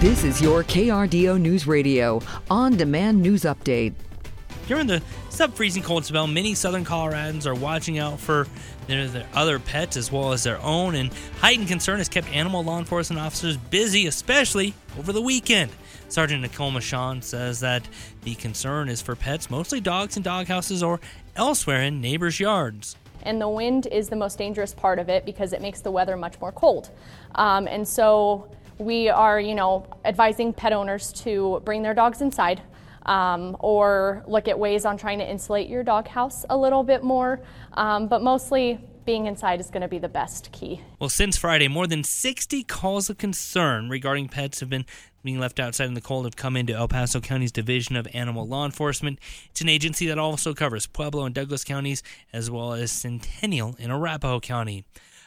This is your KRDO News Radio on demand news update. During the sub freezing cold spell, many southern Coloradans are watching out for their, their, other pets as well as their own, and heightened concern has kept animal law enforcement officers busy, especially over the weekend. Sergeant Nicole Machon says that the concern is for pets, mostly dogs in doghouses or elsewhere in neighbors' yards and the wind is the most dangerous part of it because it makes the weather much more cold. Um, and so we are, you know, advising pet owners to bring their dogs inside um, or look at ways on trying to insulate your doghouse a little bit more. Um, but mostly, being inside is going to be the best key. Well, since Friday, more than 60 calls of concern regarding pets have been being left outside in the cold have come into El Paso County's Division of Animal Law Enforcement. It's an agency that also covers Pueblo and Douglas counties, as well as Centennial in Arapahoe County.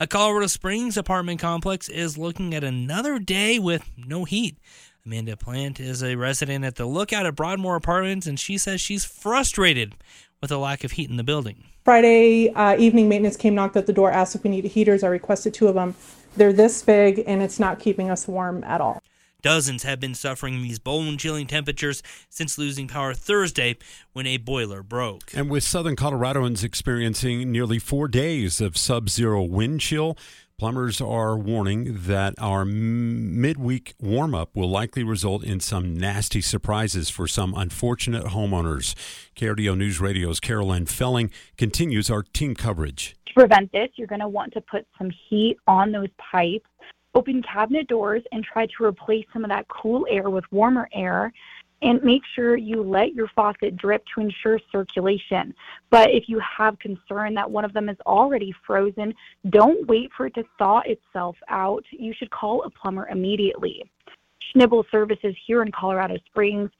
A Colorado Springs apartment complex is looking at another day with no heat. Amanda Plant is a resident at the Lookout at Broadmoor Apartments, and she says she's frustrated with the lack of heat in the building. Friday uh, evening, maintenance came, knocked at the door, asked if we needed heaters. I requested two of them. They're this big, and it's not keeping us warm at all. Dozens have been suffering these bone chilling temperatures since losing power Thursday when a boiler broke. And with southern Coloradoans experiencing nearly four days of sub zero wind chill, Plumbers are warning that our midweek warm up will likely result in some nasty surprises for some unfortunate homeowners. KRDO News Radio's Carolyn Felling continues our team coverage. To prevent this, you're going to want to put some heat on those pipes, open cabinet doors, and try to replace some of that cool air with warmer air and make sure you let your faucet drip to ensure circulation. But if you have concern that one of them is already frozen, don't wait for it to thaw itself out. You should call a plumber immediately. Schnibel Services here in Colorado Springs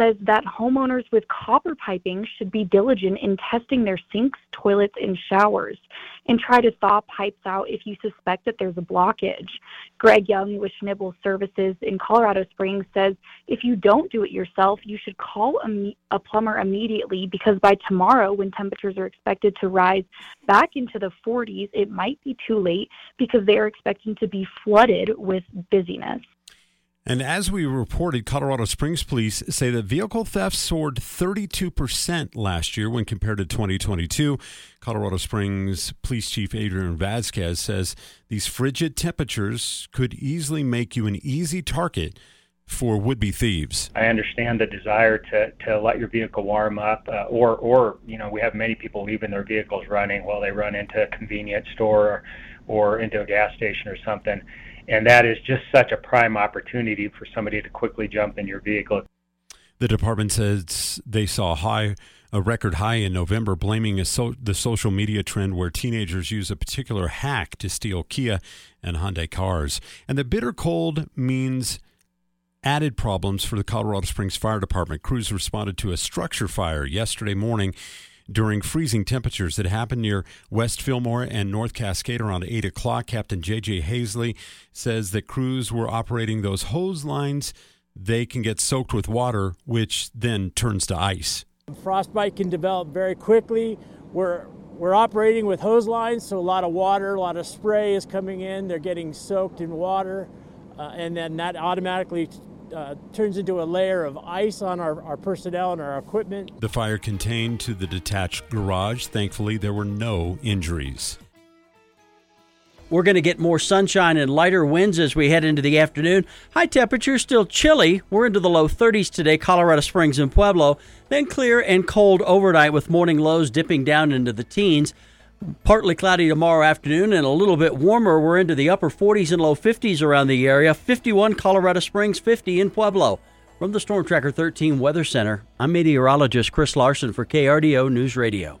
says that homeowners with copper piping should be diligent in testing their sinks, toilets, and showers and try to thaw pipes out if you suspect that there's a blockage. Greg Young with Schnibel Services in Colorado Springs says if you don't do it yourself, you should call a, a plumber immediately because by tomorrow, when temperatures are expected to rise back into the 40s, it might be too late because they are expecting to be flooded with busyness. And as we reported, Colorado Springs police say that vehicle theft soared 32% last year when compared to 2022. Colorado Springs Police Chief Adrian Vasquez says these frigid temperatures could easily make you an easy target for would-be thieves. I understand the desire to, to let your vehicle warm up, uh, or or you know we have many people leaving their vehicles running while they run into a convenience store or, or into a gas station or something and that is just such a prime opportunity for somebody to quickly jump in your vehicle. The department says they saw a high a record high in November, blaming so, the social media trend where teenagers use a particular hack to steal Kia and Hyundai cars. And the bitter cold means added problems for the Colorado Springs Fire Department. Crews responded to a structure fire yesterday morning during freezing temperatures that happened near West Fillmore and North Cascade around 8 o'clock. Captain J.J. Hazley says that crews were operating those hose lines. They can get soaked with water, which then turns to ice. Frostbite can develop very quickly. We're we're operating with hose lines, so a lot of water, a lot of spray is coming in. They're getting soaked in water, uh, and then that automatically uh, turns into a layer of ice on our, our personnel and our equipment. The fire contained to the detached garage. Thankfully, there were no injuries. We're going to get more sunshine and lighter winds as we head into the afternoon. High temperatures still chilly. We're into the low 30s today, Colorado Springs and Pueblo. Then clear and cold overnight with morning lows dipping down into the teens. Partly cloudy tomorrow afternoon and a little bit warmer. We're into the upper 40s and low 50s around the area. 51 Colorado Springs, 50 in Pueblo. From the Storm Tracker 13 Weather Center, I'm meteorologist Chris Larson for KRDO News Radio.